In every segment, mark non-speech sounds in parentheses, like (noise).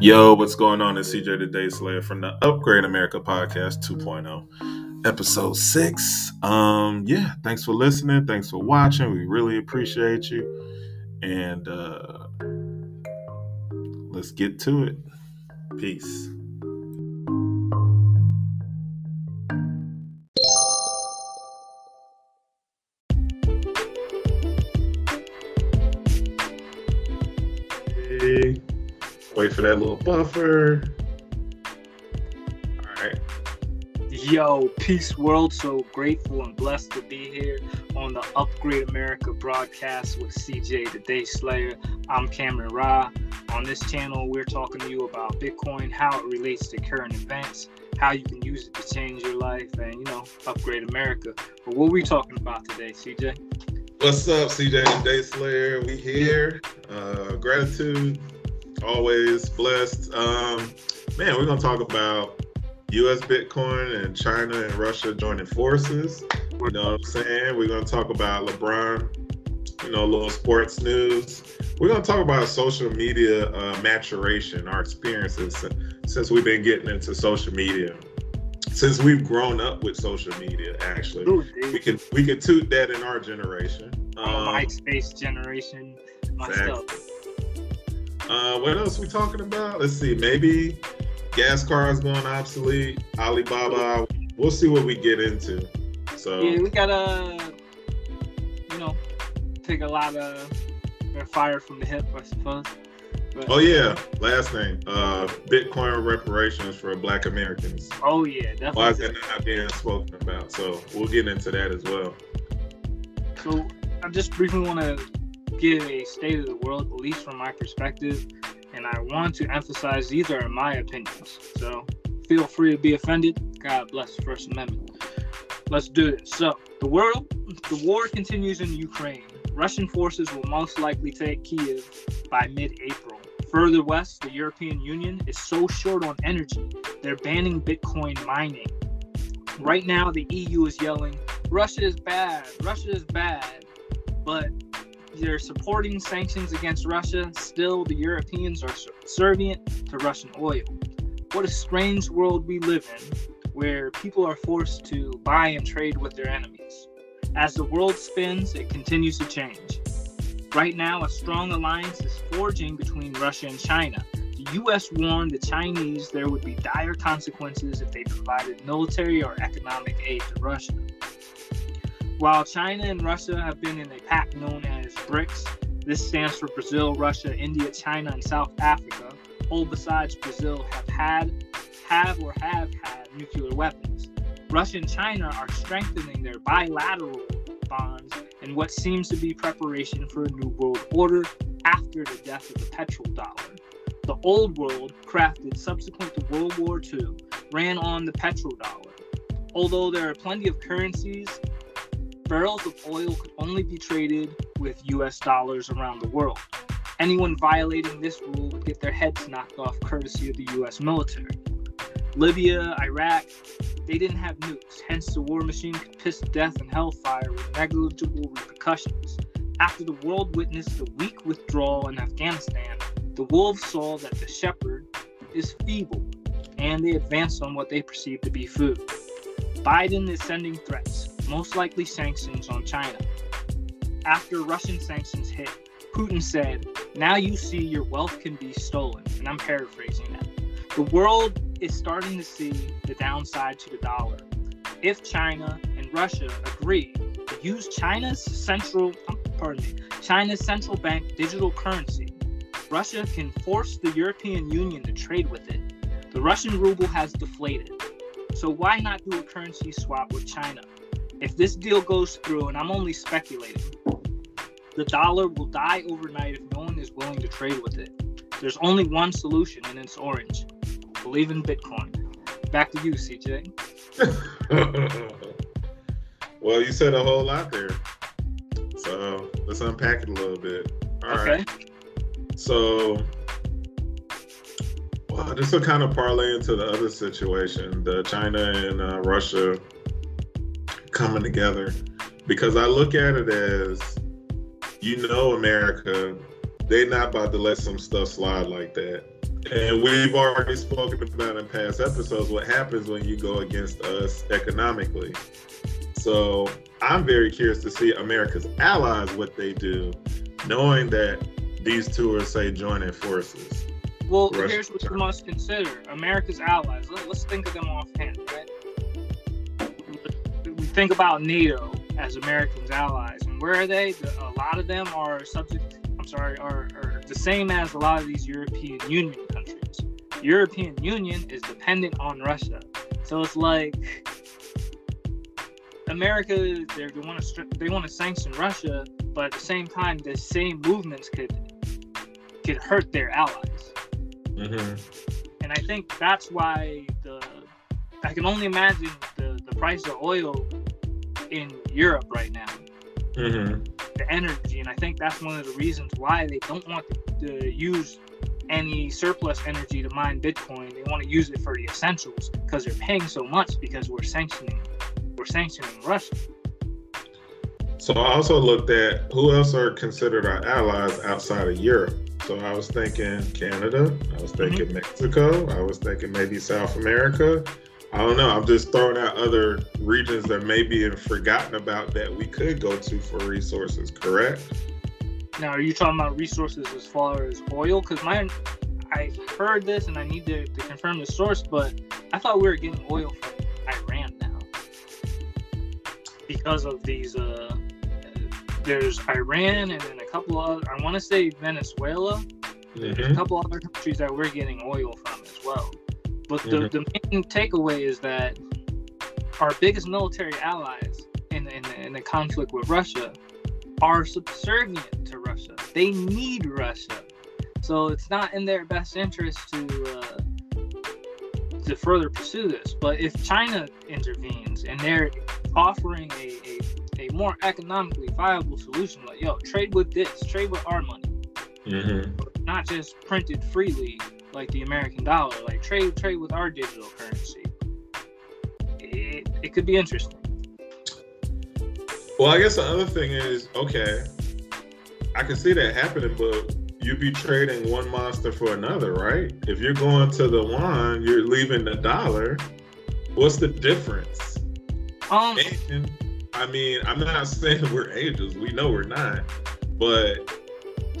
Yo, what's going on? It's CJ the Day Slayer from the Upgrade America Podcast 2.0, episode six. Um, yeah, thanks for listening. Thanks for watching. We really appreciate you. And uh let's get to it. Peace. For that little buffer. All right. Yo, peace world. So grateful and blessed to be here on the Upgrade America broadcast with CJ the Day Slayer. I'm Cameron Ra. On this channel, we're talking to you about Bitcoin, how it relates to current events, how you can use it to change your life, and you know, upgrade America. But what are we talking about today, CJ? What's up, CJ the Day Slayer? We here. Uh, gratitude, always blessed. Um, man, we're gonna talk about U.S. Bitcoin and China and Russia joining forces. You know what I'm saying? We're gonna talk about LeBron. You know, a little sports news. We're gonna talk about social media uh, maturation, our experiences since we've been getting into social media since we've grown up with social media actually Ooh, we can we can toot that in our generation um, MySpace generation, myself. Uh, what else we talking about? Let's see maybe gas cars going obsolete alibaba we'll see what we get into so. Yeah, we gotta, you know, take a lot of fire from the hip, I suppose. But, oh yeah last thing uh bitcoin reparations for black americans. Oh yeah, why is definitely. that not being spoken about? So we'll get into that as well. So I just briefly want to give a state of the world, at least from my perspective, and I want to emphasize these are my opinions. So feel free to be offended. God bless the First Amendment. Let's do this. So the world, the war continues in Ukraine. Russian forces will most likely take Kiev by mid-April. Further west, the European Union is so short on energy, they're banning Bitcoin mining. Right now, the EU is yelling, Russia is bad, Russia is bad. But they're supporting sanctions against Russia. Still, the Europeans are subservient to Russian oil. What a strange world we live in, where people are forced to buy and trade with their enemies. As the world spins, it continues to change. Right now, a strong alliance is forging between Russia and China. The US warned the Chinese there would be dire consequences if they provided military or economic aid to Russia. While China and Russia have been in a pact known BRICS, this stands for Brazil, Russia, India, China, and South Africa. All besides Brazil have had, have or have had nuclear weapons. Russia and China are strengthening their bilateral bonds in what seems to be preparation for a new world order after the death of the petrodollar. The old world, crafted subsequent to World War II, ran on the petrodollar. Although there are plenty of currencies, barrels of oil could only be traded with US dollars around the world. Anyone violating this rule would get their heads knocked off courtesy of the US military. Libya, Iraq, they didn't have nukes, hence the war machine could piss death and hellfire with negligible repercussions. After the world witnessed the weak withdrawal in Afghanistan, the wolves saw that the shepherd is feeble, and they advanced on what they perceived to be food. Biden is sending threats, most likely sanctions on China. After Russian sanctions hit, Putin said, Now you see your wealth can be stolen. And I'm paraphrasing that. The world is starting to see the downside to the dollar. If China and Russia agree to use China's central, um, pardon me, China's central bank digital currency, Russia can force the European Union to trade with it. The Russian ruble has deflated. So why not do a currency swap with China? If this deal goes through, and I'm only speculating, the dollar will die overnight if no one is willing to trade with it. There's only one solution, and it's orange. Believe in Bitcoin. Back to you, CJ. (laughs) well, you said a whole lot there. So let's unpack it a little bit. All right. okay. So, well, this will kind of parlay into the other situation, the China and uh, Russia coming together, because I look at it as, you know, America, they're not about to let some stuff slide like that. And we've already spoken about in past episodes what happens when you go against us economically. So I'm very curious to see America's allies what they do, knowing that these two are say joining forces. Well, Russia, here's what you must consider: America's allies. Let, us think of them offhand, right? We think about NATO as Americans' allies, and where are they? A lot of them are subject. I'm sorry, are, are the same as a lot of these European Union countries. European Union is dependent on Russia, so it's like America they want to they want to sanction Russia, but at the same time, the same movements could could hurt their allies. Mm-hmm. And I think that's why the I can only imagine the the price of oil in Europe right now. Mm-hmm. The energy, and I think that's one of the reasons why they don't want to, to use any surplus energy to mine Bitcoin. They want to use it for the essentials because they're paying so much because we're sanctioning we're sanctioning Russia. So I also looked at who else are considered our allies outside of Europe. So I was thinking Canada, I was thinking mm-hmm. Mexico, I was thinking maybe South America. I don't know. I'm just throwing out other regions that may be forgotten about that we could go to for resources, correct? Now, are you talking about resources as far as oil? Because my, I heard this and I need to, to confirm the source, but I thought we were getting oil from Iran now because of these. Uh, there's Iran and then a couple of I want to say Venezuela. Mm-hmm. There's a mm-hmm. couple other countries that we're getting oil from as well. But the, mm-hmm. the main takeaway is that our biggest military allies in, in, in the conflict with Russia are subservient to Russia. They need Russia. So it's not in their best interest to uh, to further pursue this. But if China intervenes and they're offering a, a, a more economically viable solution, like yo, trade with this, trade with our money, mm-hmm. not just printed freely like the American dollar, like trade trade with our digital currency. It, it could be interesting. Well, I guess the other thing is okay. I can see that happening, but you'd be trading one monster for another, right? If you're going to the one, you're leaving the dollar. What's the difference? Um, and, I mean, I'm not (laughs) saying we're angels. We know we're not, but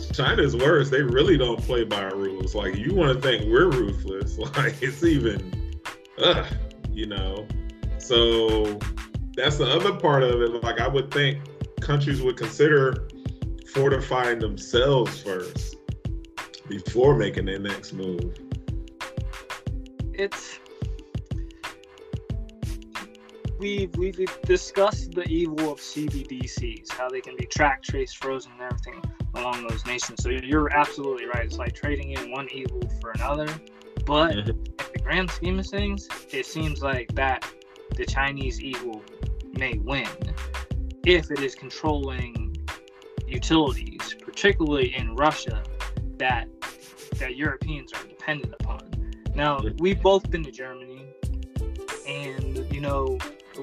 China's worse. They really don't play by our rules. Like you want to think we're ruthless. (laughs) Like it's even, ugh, you know. So that's the other part of it. Like I would think countries would consider fortifying themselves first before making their next move. It's we've we've discussed the evil of CBDCs, how they can be tracked, traced, frozen, and everything along those nations. So you're absolutely right. It's like trading in one evil for another. But in the grand scheme of things, it seems like that the Chinese evil may win if it is controlling utilities, particularly in Russia, that that Europeans are dependent upon. Now we've both been to Germany, and you know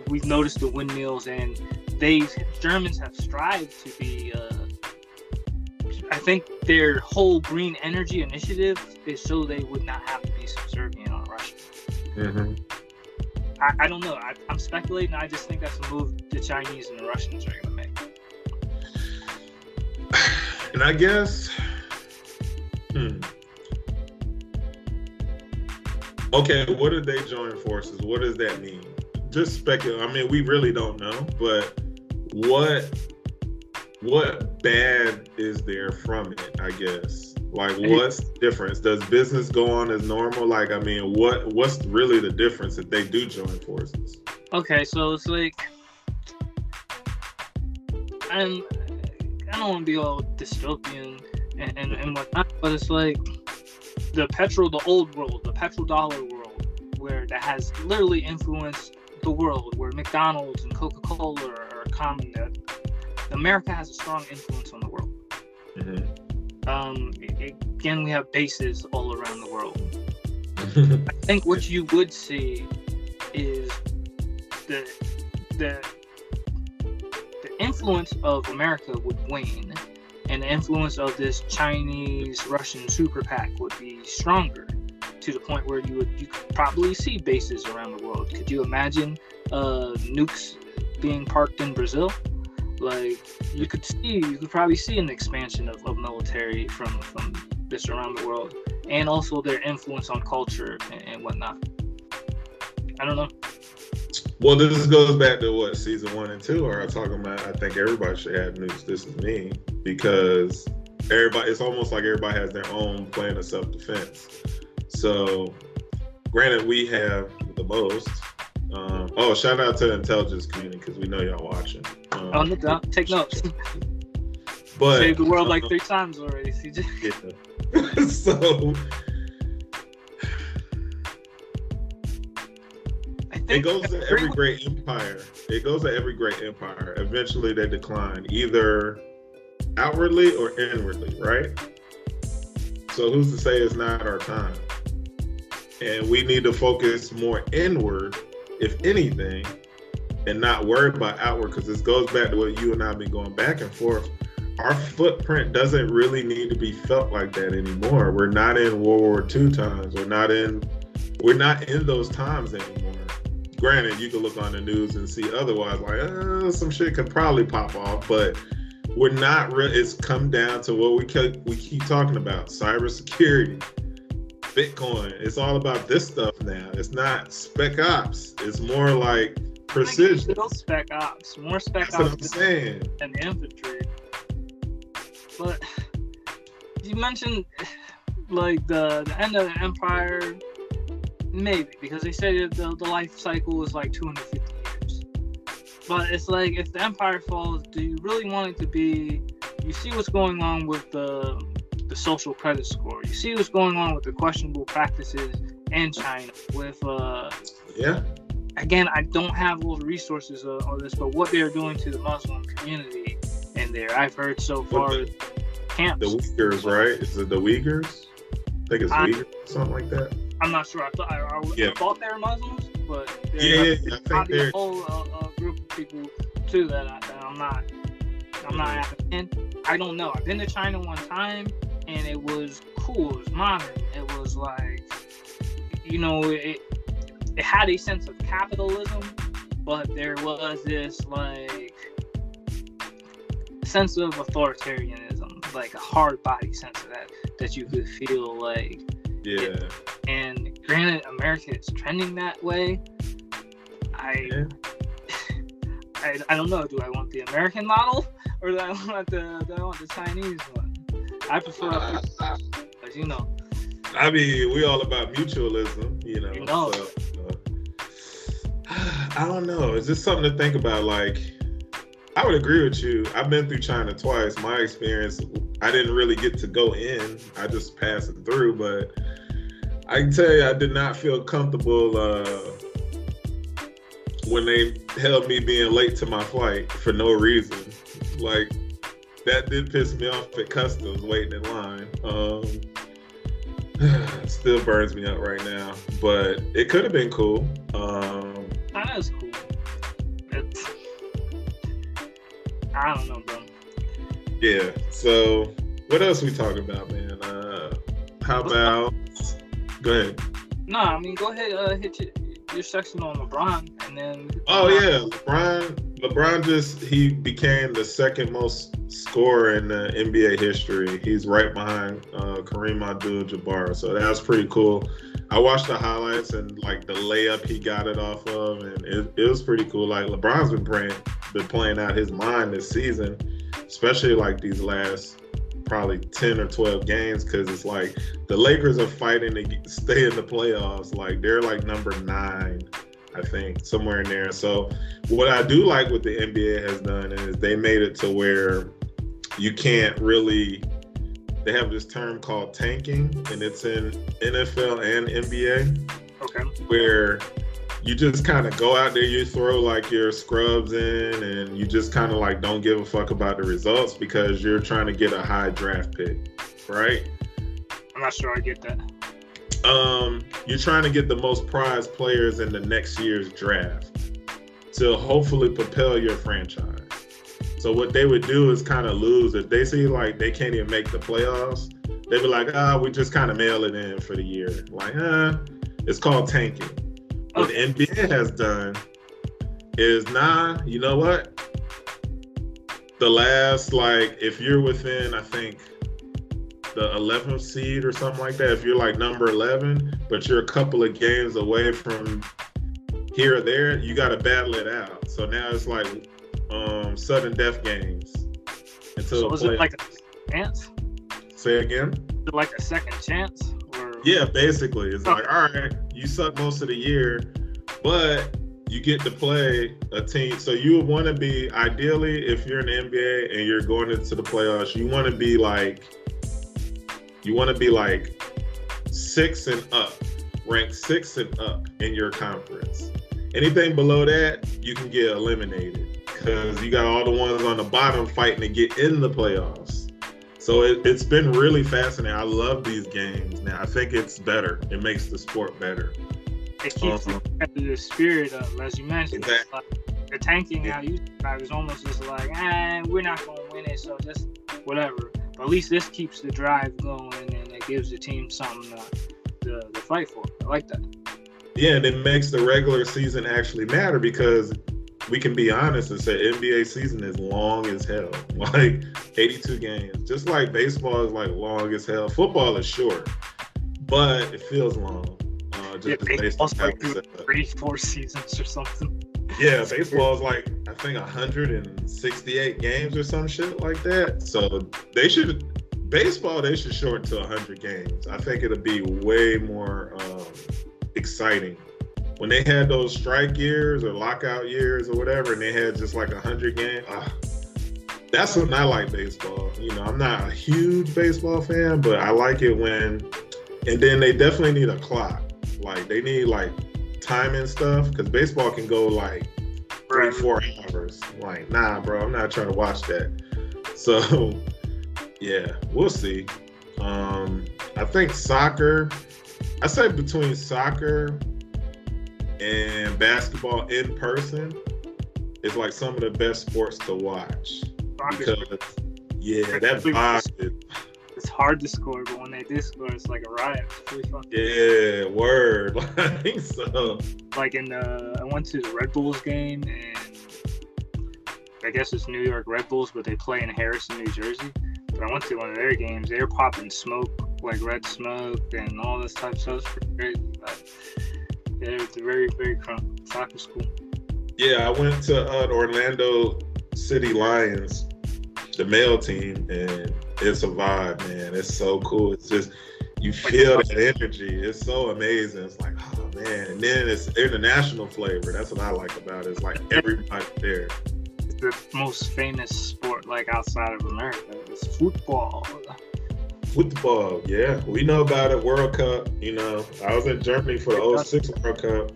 we've noticed the windmills, and they Germans have strived to be. Uh, I think their whole green energy initiative is so they would not have to be subservient on Russia. Mm-hmm. I, I, don't know. I, am speculating. I just think that's a move the Chinese and the Russians are going to make. (sighs) And I guess, hmm. Okay, what did they join forces? What does that mean? Just speculate. I mean, we really don't know, but what what bad is there from it? I guess. Like, what's the difference? Does business go on as normal? Like, I mean, what what's really the difference if they do join forces? Okay, so it's like, I'm I don't want to be all dystopian and, and, and whatnot, but it's like the petrol, the old world, the petrodollar world, where that has literally influenced the world, where McDonald's and Coca Cola are, are common. That America has a strong influence on the world. Mm-hmm. Um, again, we have bases all around the world. (laughs) I think what you would see is the the the influence of America would wane, and the influence of this Chinese Russian super PAC would be stronger. To the point where you would you could probably see bases around the world. Could you imagine uh, nukes being parked in Brazil? Like you could see, you could probably see an expansion of, of military from from this around the world, and also their influence on culture and, and whatnot. I don't know. Well, this goes back to what season one and two are talking about. I think everybody should have nukes. This is me because everybody. It's almost like everybody has their own plan of self defense. So, granted, we have the most. Um, oh, shout out to the intelligence community because we know y'all watching. Um, oh, doubt. Take notes. But Saved the world like um, three times already, (laughs) CJ. Yeah. (laughs) so it goes to every great empire. It goes to every great empire. Eventually, they decline either outwardly or inwardly, right? So who's to say it's not our time? And we need to focus more inward, if anything, and not worry about outward. Because this goes back to what you and I have been going back and forth. Our footprint doesn't really need to be felt like that anymore. We're not in World War II times. We're not in. We're not in those times anymore granted, you can look on the news and see otherwise, like uh, some shit could probably pop off, but we're not real. It's come down to what we keep, we keep talking about: cybersecurity, Bitcoin. It's all about this stuff now. It's not spec ops. It's more like precision. Still spec ops, more spec That's what I'm ops saying. than infantry. But you mentioned like the, the end of the empire, maybe because they say that the, the life cycle is like 250 years. But it's like if the empire falls, do you really want it to be? You see what's going on with the the social credit score. You see what's going on with the questionable practices in China. With uh, Yeah, again, I don't have all the resources uh, on this, but what they're doing to the Muslim community in there, I've heard so far. the- camps. the Uyghurs, right? Is it the Uyghurs? I think it's I- Uyghurs, something like that. I'm not sure. I thought I, I, Yeah. I thought they were Muslims, but Yeah, yeah, yeah, I think probably they're a whole uh, uh, group of people too that, I, that I'm not. I'm not at. And I don't know. I've been to China one time, and it was cool. It was modern. It was like, you know, it it had a sense of capitalism, but there was this like sense of authoritarianism, like a hard body sense of that that you could feel like yeah. and granted america is trending that way i Yeah. (laughs) I, I don't know do i want the american model or do i (laughs) want the do i want the chinese one i prefer as you know I mean, we all about mutualism, you know. You know. So, uh, (sighs) I don't know. It's just something to think about. Like, I would agree with you. I've been through China twice. My experience, I didn't really get to go in. I just passed it through. But I can tell you, I did not feel comfortable uh, when they held me being late to my flight for no reason. Like, that did piss me off at customs waiting in line. Um, (sighs) still burns me up right now, but it could have been cool. Um, china is cool it's i don't know bro yeah. So, what else we talking about, man? Uh, how about? Go ahead. no i mean go ahead uh hit your, your section on lebron and then Oh yeah, LeBron. LeBron just he became the second most scorer in NBA history. He's right behind uh, Kareem Abdul-Jabbar, so that was pretty cool. I watched the highlights and like the layup he got it off of, and it, it was pretty cool. Like LeBron's been playing, been playing out his mind this season, especially like these last probably 10 or 12 games because it's like the Lakers are fighting to stay in the playoffs. Like they're like number nine, I think, somewhere in there. So what I do like what the NBA has done is they made it to where you can't really they have this term called tanking and it's in NFL and NBA okay where you just kind of go out there, you throw like your scrubs in, and you just kind of like don't give a fuck about the results because you're trying to get a high draft pick, right? i'm not sure i get that Um, you're trying to get the most prized players in the next year's draft to hopefully propel your franchise. So what they would do is kind of lose if they see like they can't even make the playoffs. They'd be like, ah, we just kind of mail it in for the year. Like, uh, it's called tanking. What the NBA has done is nah, you know what? The last like if you're within, I think the 11th seed or something like that. If you're like number 11, but you're a couple of games away from here or there, you got to battle it out. So now it's like um, sudden death games until so was it like a chance? Say again. like a second chance? Or... Yeah, basically, it's like all right, you suck most of the year, but you get to play a team. So you want to be ideally, if you're in the NBA and you're going into the playoffs, you want to be like you want to be like six and up, ranked six and up in your conference. Anything below that, you can get eliminated because you got all the ones on the bottom fighting to get in the playoffs. So it, has been really fascinating. I love these games now. I think it's better. It makes the sport better. It keeps uh-huh. the spirit of, as you mentioned. Exactly. Like the tanking now you describe is almost just like, ah, we're not going to win it, so just whatever. But at least this keeps the drive going and it gives the team something to, to, to fight for. I like that. Yeah, and it makes the regular season actually matter because we can be honest and say NBA season is long as hell, (laughs) like 82 games. Just like baseball is like long as hell. Football is short, but it feels long. Uh, just yeah, baseball's like three, four (laughs) seasons or something. Yeah, baseball is like I think 168 games or some shit like that. So they should baseball they should shorten to 100 games. I think it'll be way more um, exciting. When they had those strike years or lockout years or whatever, and they had just like 100 games. Uh, that's when I like baseball. You know, I'm not a huge baseball fan, but I like it when. And then they definitely need a clock. Like they need like timing stuff because baseball can go like three, four hours. Like, nah, bro, I'm not trying to watch that. (laughs) So, yeah, we'll see. Um, I think soccer. I say between soccer and basketball in person is like some of the best sports to watch because yeah, that vibe hard to score, but when they do score, it's like a riot. It's really fun. Yeah, word. (laughs) I think so. Like in the, I went to the Red Bulls game, and I guess it's New York Red Bulls, but they play in Harrison, New Jersey. But I went to one of their games. They were popping smoke, like red smoke, and all this type of stuff. It's pretty crazy. But yeah, it's very, very cool. Soccer school. Yeah, I went to uh, Orlando City Lions, the male team, and it's a vibe, man. It's so cool. It's just you feel that energy. It's so amazing. It's like, oh man. And then it's international flavor. That's what I like about it. It's like everybody there. It's the most famous sport like outside of America. It's football. Football, yeah. We know about it. World Cup, you know. I was in Germany for the 06 World Cup.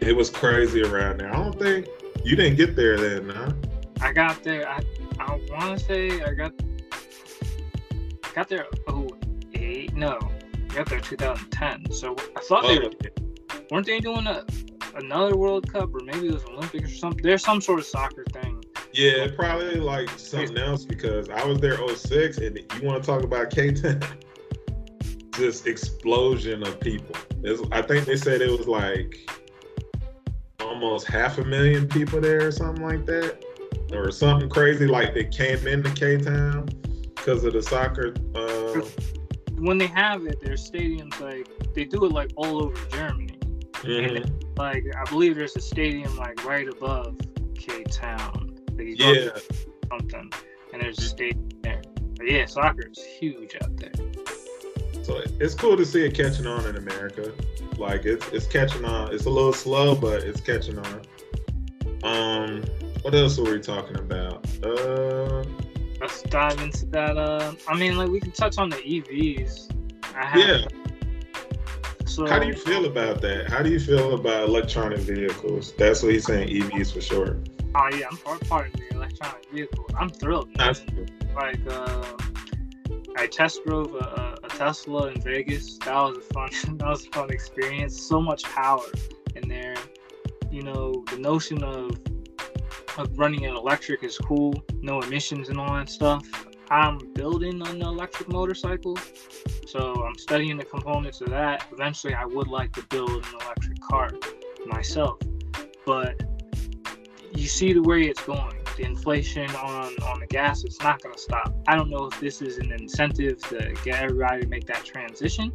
It was crazy around there. I don't think you didn't get there then, huh? I got there. I, I want to say I got got there 08. No, got there 2010. So I thought oh, they were, weren't they doing a another World Cup or maybe it was Olympics or something. There's some sort of soccer thing. Yeah, probably like something else because I was there 06 and you want to talk about K Town this (laughs) explosion of people. It's, I think they said it was like almost half a million people there or something like that. Or something crazy like they came into K Town because of the soccer. Uh... When they have it, their stadiums like they do it like all over Germany. Mm-hmm. And, like I believe there's a stadium like right above K Town. Like, yeah. Something, and there's a stadium there. But yeah, soccer is huge out there. So it's cool to see it catching on in America. Like it's it's catching on. It's a little slow, but it's catching on. Um, what else were we talking about? Uh, let's dive into that. Uh, I mean, like we can touch on the EVs. yeah. So, How do you feel about that? How do you feel about electronic vehicles? That's what he's saying, EVs for short. Oh yeah, I'm part, part of the electronic vehicles. I'm thrilled. That's cool. Like, uh, I test drove a, a, Tesla in Vegas. That was a fun. (laughs) that was a fun experience. So much power in there. You know, the notion of of running an electric is cool, no emissions and all that stuff. I'm building an electric motorcycle, so I'm studying the components of that. Eventually, I would like to build an electric car myself, but you see the way it's going. The inflation on on the gas, it's not going to stop. I don't know if this is an incentive to get everybody to make that transition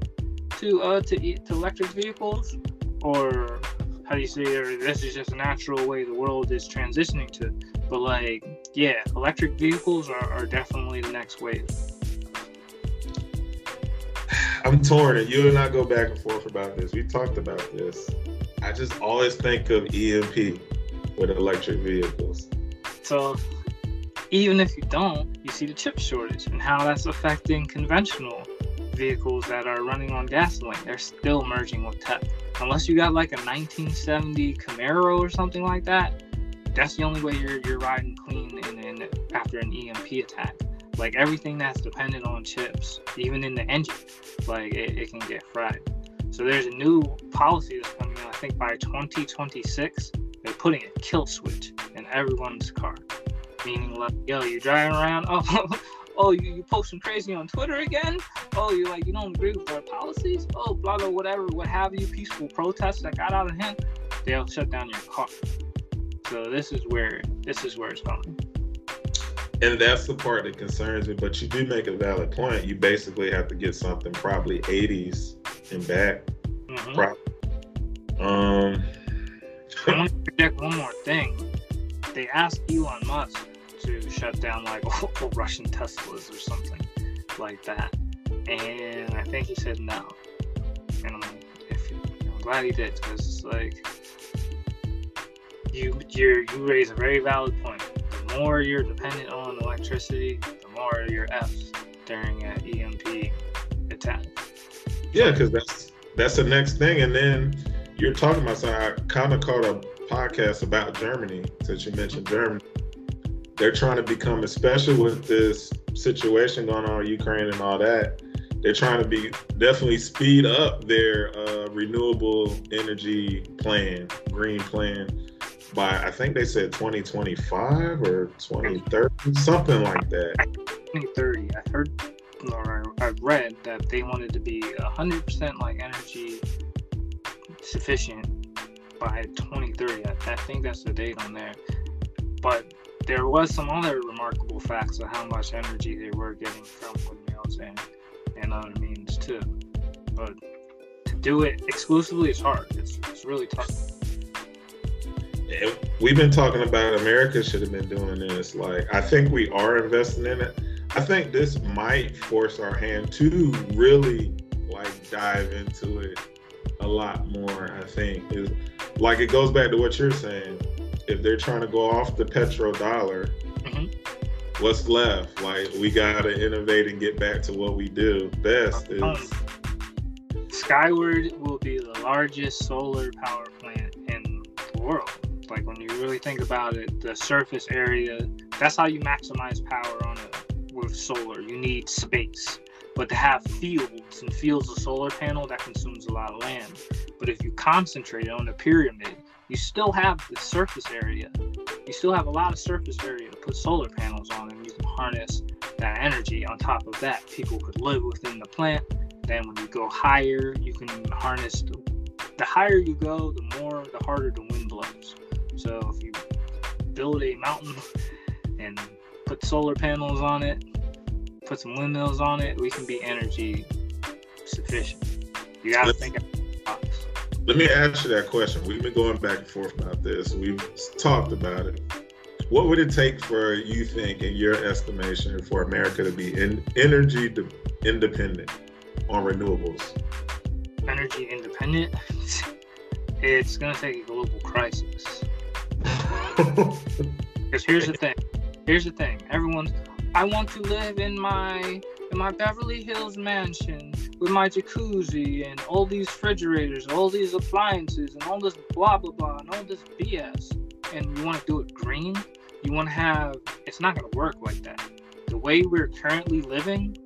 to uh to to electric vehicles, or how do you say, or this is just a natural way the world is transitioning to. But like, yeah, electric vehicles are, are definitely the next wave. I'm torn, and you and I go back and forth about this. We talked about this. I just always think of EMP with electric vehicles. So even if you don't, you see the chip shortage and how that's affecting conventional vehicles that are running on gasoline. They're still merging with tech. Unless you got like a 1970 Camaro or something like that, that's the only way you're you're riding clean in, in after an EMP attack. Like everything that's dependent on chips, even in the engine, like it, it can get fried. So there's a new policy that's coming. I think by 2026, they're putting a kill switch in everyone's car, meaning like, yo, you're driving around, (laughs) oh, oh, you you posting crazy on Twitter again? Oh, you like you don't agree with our policies? Oh, blah blah whatever, what have you, peaceful protests that got out of hand, they'll shut down your car. So this is where this is where it's going. And that's the part that concerns me. But you do make a valid point. You basically have to get something probably 80s and back. Mm-hmm. Um, I want to project one more thing. They asked Elon Musk to shut down like (laughs) all Russian Teslas or something like that, and I think he said no. And I'm, if, I'm glad he did because it's like you you you raise a very valid point. The more you're dependent on electricity, the more you're F during an EMP attack. Yeah, because that's that's the next thing, and then you're talking about something. I kind of caught a podcast about Germany since you mentioned Germany. They're trying to become, especially with this situation going on in Ukraine and all that. They're trying to be definitely speed up their uh, renewable energy plan, green plan, by I think they said 2025 or 2030, something like that. 2030. I heard or I read that they wanted to be 100% like energy sufficient by 2030. I, I think that's the date on there. But there was some other remarkable facts of how much energy they were getting from windmills and, and other means too. But to do it exclusively is hard. It's, it's really tough we've been talking about America should have been doing this. Like, I think we are investing in it. I think this might force our hand to really like dive into it a lot more. I think is like it goes back to what you're saying. If they're trying to go off the petrodollar, mm-hmm. what's left? Like we gotta innovate and get back to what we do best. Is um, Skyward will be the largest solar power plant in the world. Like when you really think about it, the surface area, that's how you maximize power on it with solar. You need space. But to have fields and fields of solar panel, that consumes a lot of land. But if you concentrate it on a pyramid, you still have the surface area. You still have a lot of surface area to put solar panels on, and you can harness that energy. On top of that, people could live within the plant. Then, when you go higher, you can harness. The, the higher you go, the more, the harder the wind blows. So if you build a mountain (laughs) and put solar panels on it, put some windmills on it, we can be energy sufficient. You gotta think Let me ask you that question. We've been going back and forth about this. We've talked about it. What would it take for you think, in your estimation, for America to be in energy de- independent on renewables? Energy independent? it's going to take a global crisis. (laughs) Because here's the thing. Here's the thing. Everyone's. I want to live in my in my Beverly Hills mansion with my jacuzzi and all these refrigerators, all these appliances, and all this blah blah blah, and all this BS. And you want to do it green? You want to have? It's not going to work like that. The way we're currently living,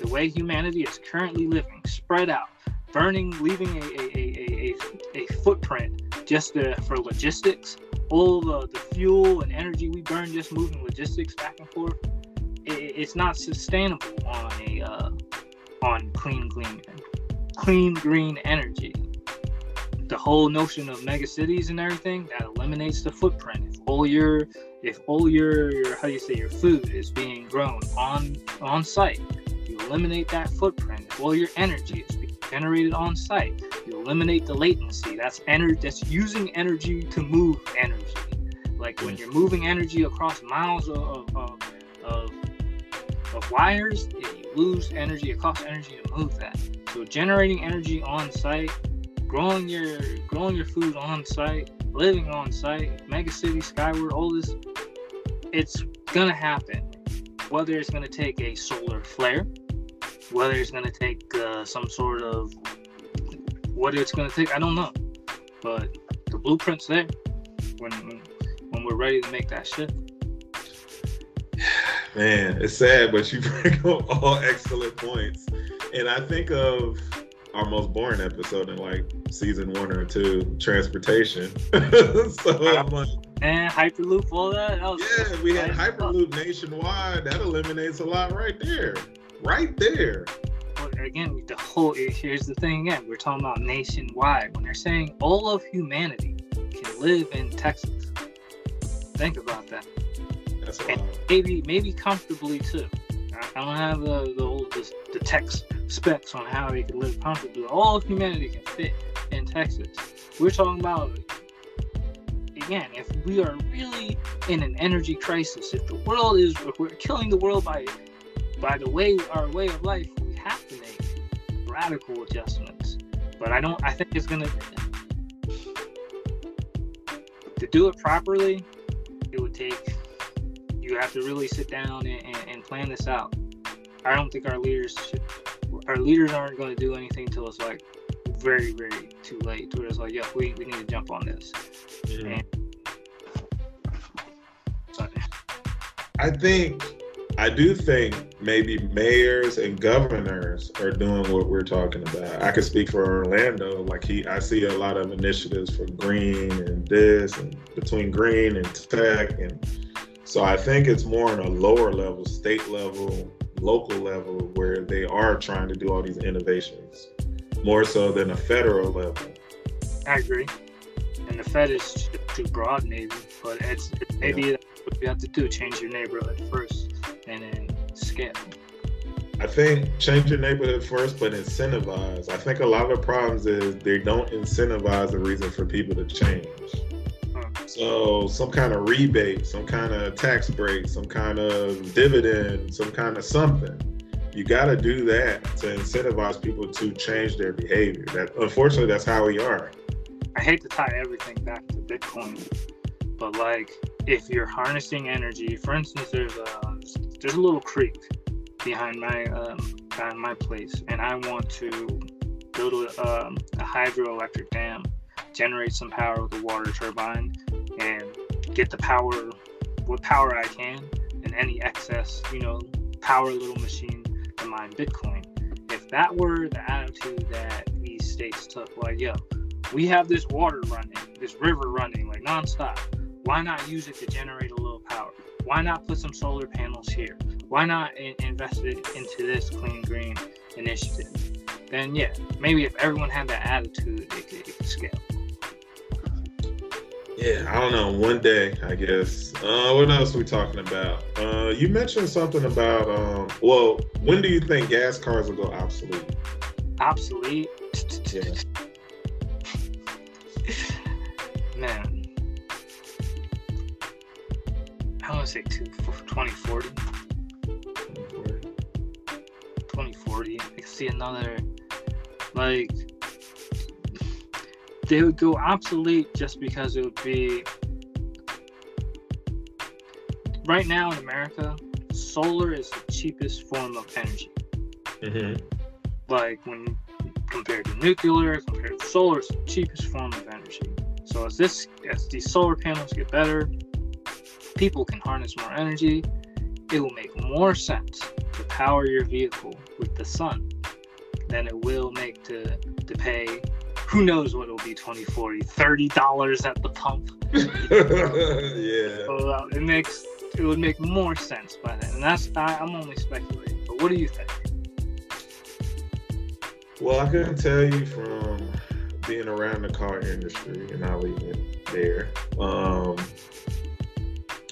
the way humanity is currently living, spread out, burning, leaving a a, a, a, a footprint just to, for logistics all the, the fuel and energy we burn just moving logistics back and forth, it's not sustainable on a uh, on clean green clean green energy. The whole notion of mega cities and everything that eliminates the footprint. If all your if all your, your how do you say your food is being grown on on site, you eliminate that footprint. If all your energy is being generated on site, you eliminate the latency. That's energy that's using energy to move energy. Like when you're moving energy across miles of, of, of, of wires, you lose energy, it costs energy to move that. So generating energy on site, growing your growing your food on site, living on site, mega city, skyward, all this, it's gonna happen. Whether it's gonna take a solar flare, whether it's gonna take uh, some sort of what it's gonna take, I don't know. But the blueprint's there. When when we're ready to make that shift. Man, it's sad, but you (laughs) bring up all excellent points. And I think of our most boring episode in like season one or two, transportation. (laughs) so I'm like, and Hyperloop, all that. that yeah, we had Hyperloop nationwide. That eliminates a lot right there. Right there. Again, the whole here's the thing again. We're talking about nationwide. When they're saying all of humanity can live in Texas, Think about that. That's and maybe maybe comfortably too. I don't have the the, old, the, the text specs on how they can live comfortably. All of humanity can fit in Texas. We're talking about again, if we are really in an energy crisis, if the world is if we're killing the world by by the way our way of life, we have to make radical adjustments. But I don't I think it's gonna to do it properly, it would take. You have to really sit down and, and, and plan this out. I don't think our leaders, should, our leaders aren't going to do anything till it's like very, very too late. Where it's like, yeah, we, we need to jump on this. And, I think I do think maybe mayors and governors are doing what we're talking about. I could speak for Orlando. Like he, I see a lot of initiatives for green and this and between green and tech, and so I think it's more on a lower level, state level, local level, where they are trying to do all these innovations, more so than a federal level. I agree, and the Fed is too broad, maybe, but it's maybe yeah. that's what you have to do: change your neighborhood first and then skip. I think change your neighborhood first, but incentivize. I think a lot of the problems is they don't incentivize the reason for people to change. So some kind of rebate, some kind of tax break, some kind of dividend, some kind of something. You got to do that to incentivize people to change their behavior. That unfortunately, that's how we are. I hate to tie everything back to Bitcoin, but like if you're harnessing energy, for instance, there's a there's a little creek behind my um, behind my place, and I want to build a, um, a hydroelectric dam, generate some power with a water turbine, and get the power, what power I can, and any excess, you know, power little machine to mine Bitcoin. If that were the attitude that these states took, like, yo, we have this water running, this river running, like nonstop. Why not use it to generate a little power? why not put some solar panels here? Why not in- invest it into this clean green initiative? Then yeah, maybe if everyone had that attitude, it could, it could scale. Yeah, I don't know. One day, I guess. Uh, what else are we talking about? Uh, you mentioned something about. Um, well, when do you think gas cars will go obsolete? Obsolete. Yeah. (laughs) Man, I want to say two, 2040. 2040. 2040. I can see another, like, they would go obsolete just because it would be. Right now in America, solar is the cheapest form of energy. Mm-hmm. Like, when compared to nuclear, compared to solar, it's the cheapest form of energy. So as this, as these solar panels get better, people can harness more energy, it will make more sense to power your vehicle with the sun than it will make to, to pay who knows what it'll be 2040 30 dollars at the pump (laughs) yeah so, uh, it makes it would make more sense by then. And that's I, I'm only speculating. But what do you think? Well, I couldn't tell you from being around the car industry, and I'll leave it there. Um,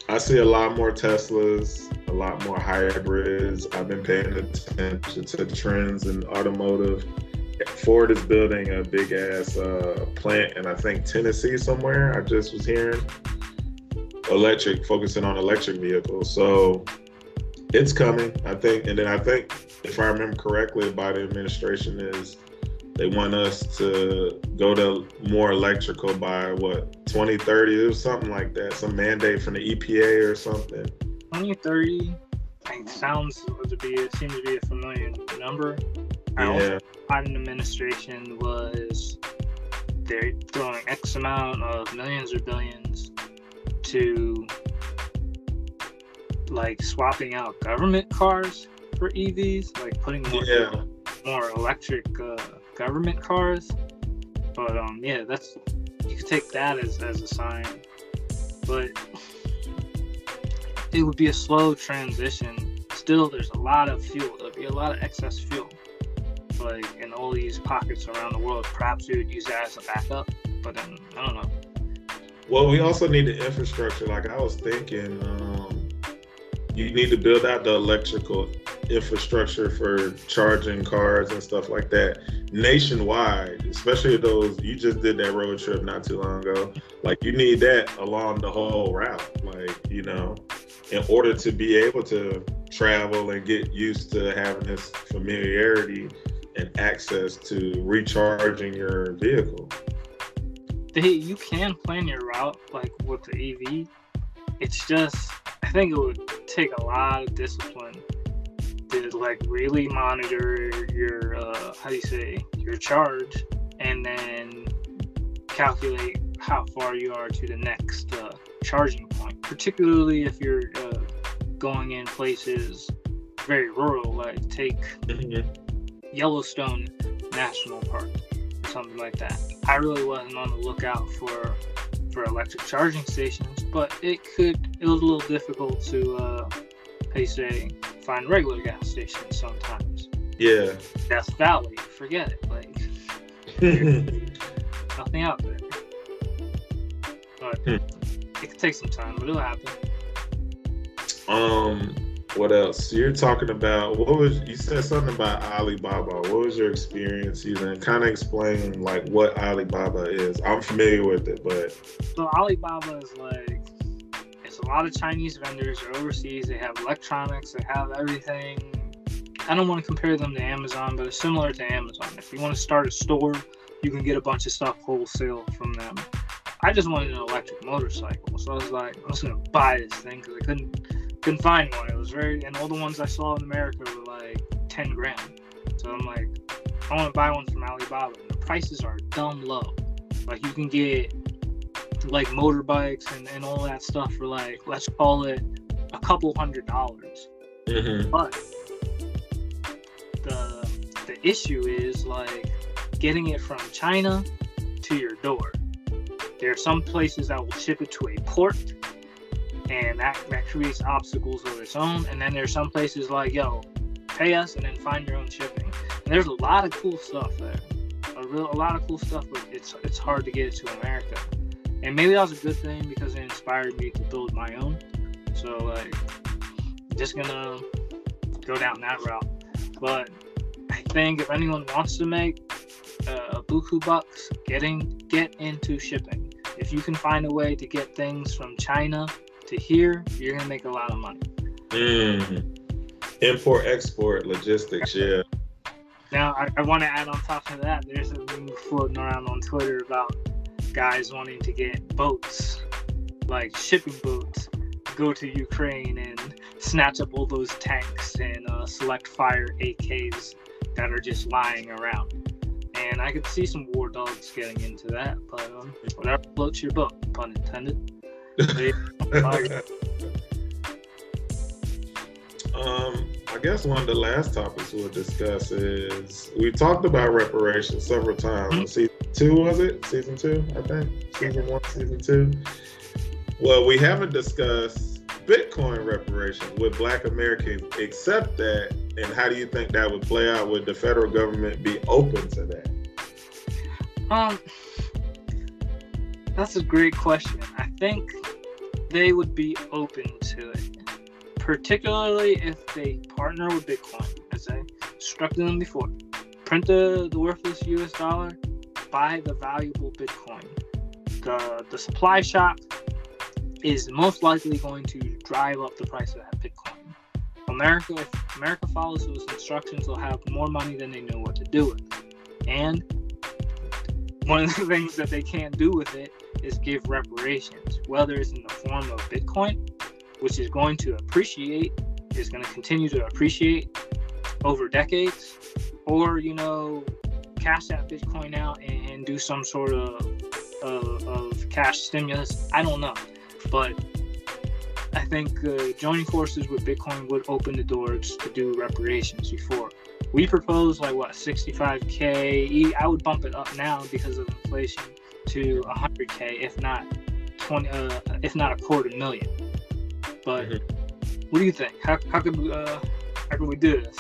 I see a lot more Teslas, a lot more hybrids. I've been paying attention to trends in automotive. Ford is building a big ass uh, plant in I think Tennessee somewhere. I just was hearing electric, focusing on electric vehicles. So it's coming, I think. And then I think, if I remember correctly, by the administration is they want us to go to more electrical by what 2030 or something like that. Some mandate from the EPA or something. 2030 sounds to be it seems to be a familiar number. I yeah. Biden administration was they're throwing X amount of millions or billions to like swapping out government cars for EVs, like putting more yeah. more electric uh, government cars. But um, yeah, that's you could take that as as a sign, but it would be a slow transition. Still, there's a lot of fuel. There'll be a lot of excess fuel, like in all these pockets around the world. Perhaps we would use that as a backup, but then I don't know. Well, we also need the infrastructure. Like I was thinking, um, you need to build out the electrical infrastructure for charging cars and stuff like that nationwide, especially those you just did that road trip not too long ago. Like you need that along the whole route. Like, you know, in order to be able to travel and get used to having this familiarity and access to recharging your vehicle. They, you can plan your route like with the EV. It's just I think it would take a lot of discipline to like really monitor your uh, how do you say your charge and then calculate how far you are to the next uh, charging point particularly if you're uh, going in places very rural like take mm-hmm. Yellowstone national park something like that i really wasn't on the lookout for for electric charging stations but it could it was a little difficult to uh, how you say find regular gas stations sometimes. Yeah. Death Valley, forget it. Like (laughs) nothing out there. But hmm. it could take some time, but it'll happen. Um, what else? You're talking about what was you said something about Alibaba. What was your experience using? Kind of explain like what Alibaba is. I'm familiar with it, but so Alibaba is like it's a lot of Chinese vendors are overseas. They have electronics. They have everything. I don't want to compare them to Amazon, but it's similar to Amazon. If you want to start a store, you can get a bunch of stuff wholesale from them. I just wanted an electric motorcycle, so I was like, I'm just gonna buy this thing because I couldn't couldn't find one. It was very, and all the ones I saw in America were like ten grand. So I'm like, I want to buy one from Alibaba. And the prices are dumb low. Like you can get like motorbikes and, and all that stuff for like let's call it a couple hundred dollars. Mm-hmm. But the the issue is like getting it from China to your door. There are some places that will ship it to a port, and that, that creates obstacles of its own. And then there's some places like, yo, pay us and then find your own shipping. And there's a lot of cool stuff there. A, real, a lot of cool stuff, but it's it's hard to get it to America and maybe that was a good thing because it inspired me to build my own. So like, just gonna go down that route. But I think if anyone wants to make uh, a buku bucks, getting get into shipping. If you can find a way to get things from China to here, you're gonna make a lot of money. Mm. Import export logistics, yeah. Now I, I want to add on top of that. There's a thing floating around on Twitter about guys wanting to get boats, like shipping boats, go to Ukraine and snatch up all those tanks and uh, select fire AKs that are just lying around. And I could see some war dogs getting into that, but um, whatever floats your boat, pun intended. (laughs) um, I guess one of the last topics we'll discuss is we talked about reparations several times. Mm-hmm. Season two was it? Season two, I think. Season one, season two. Well, we haven't discussed Bitcoin reparation. Would Black Americans accept that? And how do you think that would play out? Would the federal government be open to that? Um, that's a great question. I think they would be open to it, particularly if they partner with Bitcoin, as I instructed them before. Print the, the worthless US dollar, buy the valuable Bitcoin. The, the supply shock is most likely going to drive up the price of that Bitcoin. America, if America follows those instructions, they'll have more money than they know what to do with. And one of the (laughs) things that they can't do with it is give reparations, whether it's in the form of Bitcoin, which is going to appreciate, is going to continue to appreciate over decades, or you know, cash that Bitcoin out and, and do some sort of, of, of cash stimulus. I don't know, but I think uh, joining forces with Bitcoin would open the doors to do reparations before. We propose like what 65k. I would bump it up now because of inflation to 100k, if not 20, uh, if not a quarter million. But mm-hmm. what do you think? How, how could we, uh, how could we do this?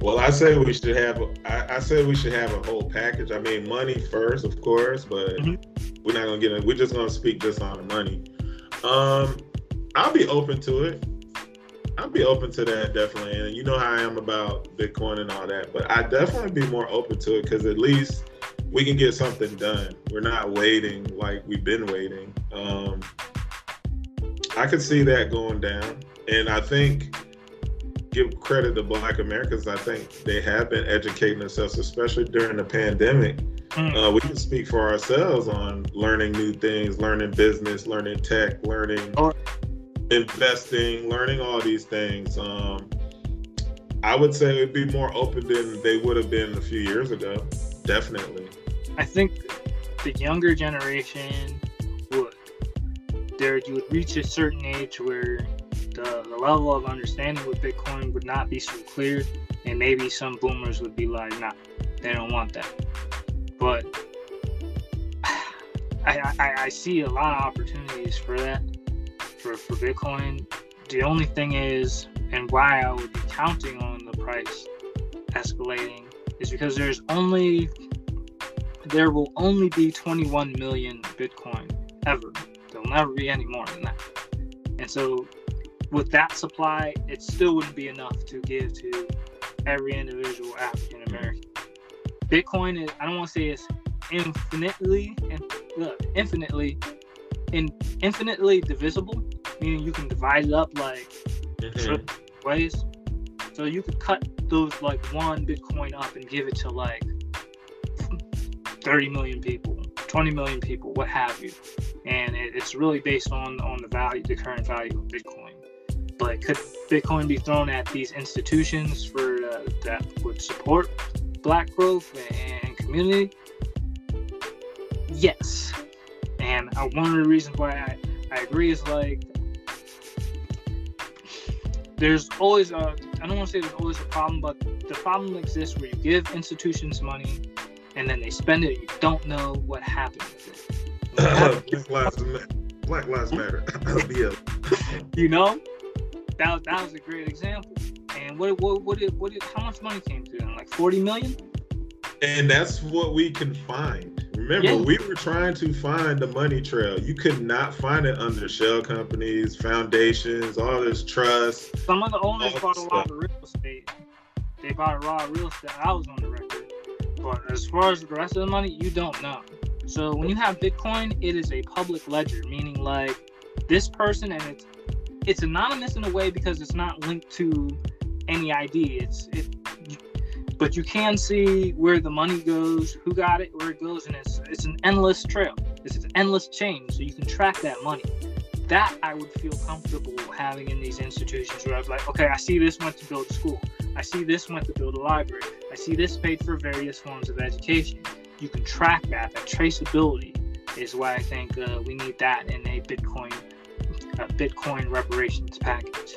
Well, I say we should have. I, I say we should have a whole package. I mean, money first, of course, but mm-hmm. we're not gonna get it. We're just gonna speak just on the money. Um, I'll be open to it. I'll be open to that definitely, and you know how I am about Bitcoin and all that. But I definitely be more open to it because at least we can get something done. We're not waiting like we've been waiting. Um, I could see that going down, and I think give credit to Black Americans. I think they have been educating themselves, especially during the pandemic. Mm. Uh, we can speak for ourselves on learning new things, learning business, learning tech, learning investing, learning all these things. Um, I would say it'd be more open than they would have been a few years ago. Definitely. I think the younger generation would. There, you would reach a certain age where the, the level of understanding with Bitcoin would not be so clear, and maybe some boomers would be like, "Nah, they don't want that." But (sighs) I, I, I see a lot of opportunities for that for, for Bitcoin. The only thing is, and why I would be counting on the price escalating is because there's only there will only be 21 million Bitcoin ever. There'll never be any more than that. And so, with that supply, it still wouldn't be enough to give to every individual African American. Bitcoin is, I don't want to say it's infinitely, uh, infinitely, in, infinitely divisible, meaning you can divide it up like mm-hmm. ways. So you could cut those like one Bitcoin up and give it to like 30 million people, 20 million people, what have you. And it, it's really based on on the value, the current value of Bitcoin. But could Bitcoin be thrown at these institutions for uh, that would support Black growth and community? Yes. And uh, one of the reasons why I, I agree is like there's always a I don't want to say there's always a problem, but the problem exists where you give institutions money and then they spend it. You don't know what happened with it. (laughs) Black Lives Matter. Black Lives Matter. you know, that was, that was a great example. And what what what did, what did how much money came to them? Like forty million. And that's what we can find. Remember, yeah. we were trying to find the money trail. You could not find it under shell companies, foundations, all this trust. Some of the owners bought a lot of real estate. They bought a lot of real estate. I was on the record. But as far as the rest of the money, you don't know. So when you have Bitcoin, it is a public ledger, meaning like this person and it's it's anonymous in a way because it's not linked to any ID. It's it but you can see where the money goes, who got it, where it goes, and it's it's an endless trail. It's an endless chain, so you can track that money. That I would feel comfortable having in these institutions where I was like, okay, I see this went to build a school. I see this went to build a library. I see this paid for various forms of education. You can track that. That traceability is why I think uh, we need that in a Bitcoin a Bitcoin reparations package.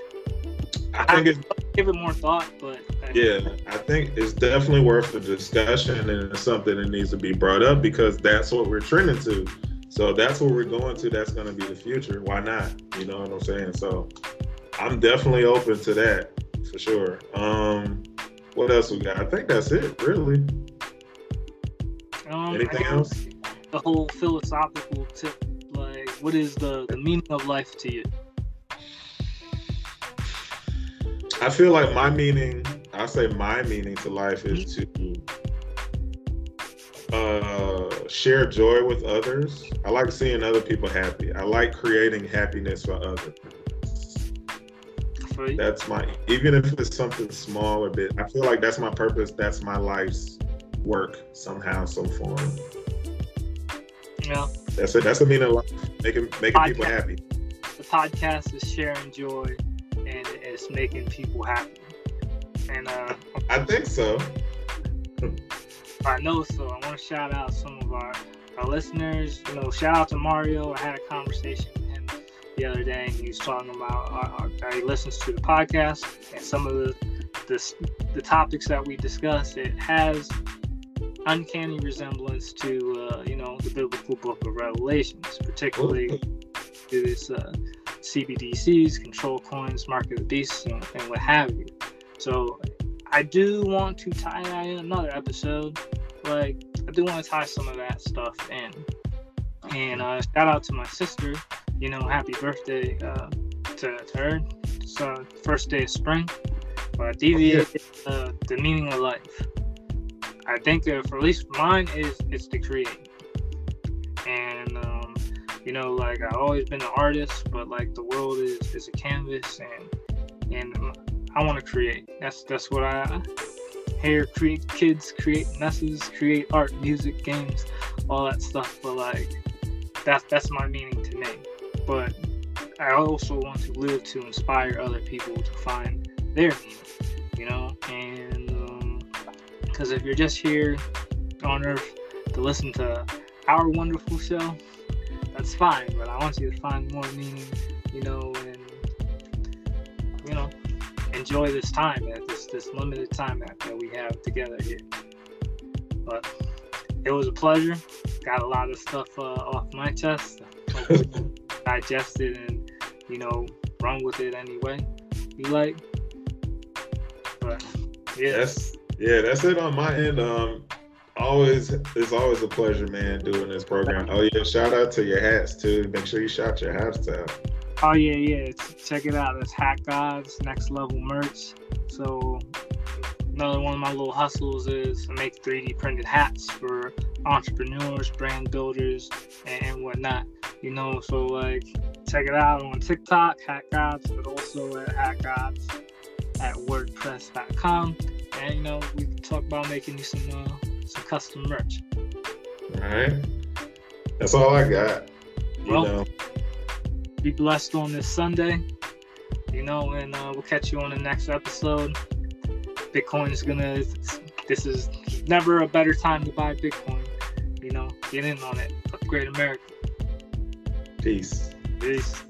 I, I think it's, give it more thought, but yeah, I think it's definitely worth the discussion and it's something that needs to be brought up because that's what we're trending to. So that's where we're going to. That's going to be the future. Why not? You know what I'm saying? So I'm definitely open to that for sure. Um, what else we got? I think that's it, really. Um, Anything else? The whole philosophical tip, like, what is the the meaning of life to you? I feel like my meaning, I say my meaning to life is to uh, share joy with others. I like seeing other people happy. I like creating happiness for others. That's my, even if it's something small or big, I feel like that's my purpose. That's my life's work somehow, some form. Yeah. That's it. That's the meaning of life. Making, making people happy. The podcast is sharing joy and it's making people happy. And uh, I think so. (laughs) I know so. I want to shout out some of our, our listeners. You know, shout out to Mario. I had a conversation with him the other day, and he was talking about our, our, how he listens to the podcast and some of the, the the topics that we discuss. It has uncanny resemblance to uh, you know the biblical book of Revelations, particularly (laughs) to this uh, CBDCs, control coins, market of the beast, and, and what have you. So I do want to tie in another episode. Like I do want to tie some of that stuff in. And uh, shout out to my sister. You know, happy birthday uh, to, to her. It's uh, first day of spring. But deviate uh, the meaning of life. I think uh, for at least mine is it's to create. And um, you know, like I've always been an artist, but like the world is, is a canvas, and and I want to create. That's that's what I hear. Create kids, create messes, create art, music, games, all that stuff. But like that's that's my meaning to me. But I also want to live to inspire other people to find their meaning. You know, and um, because if you're just here on Earth to listen to our wonderful show, that's fine. But I want you to find more meaning, you know, and you know, enjoy this time this this limited time that, that we have together here. But it was a pleasure. Got a lot of stuff uh, off my chest. (laughs) Hopefully digest it and you know run with it anyway. You like, but yeah, That's yeah, that's it on my end. Um, always it's always a pleasure, man, doing this program. Oh yeah, shout out to your hats too. Make sure you shout your hats out. Oh yeah, yeah. Check it out. It's Hat Gods Next Level Merch. So another one of my little hustles is to make 3D printed hats for entrepreneurs, brand builders, and whatnot. You know, so like check it out on TikTok, Hat Gods, but also at Hat Gods at WordPress.com. And you know, we can talk about making you some uh, some custom merch. All right, that's all I got. You Well, know, be blessed on this Sunday. You know, and uh, we'll catch you on the next episode. Bitcoin is gonna. This is never a better time to buy Bitcoin. You know, get in on it. Upgrade America. peace. Peace.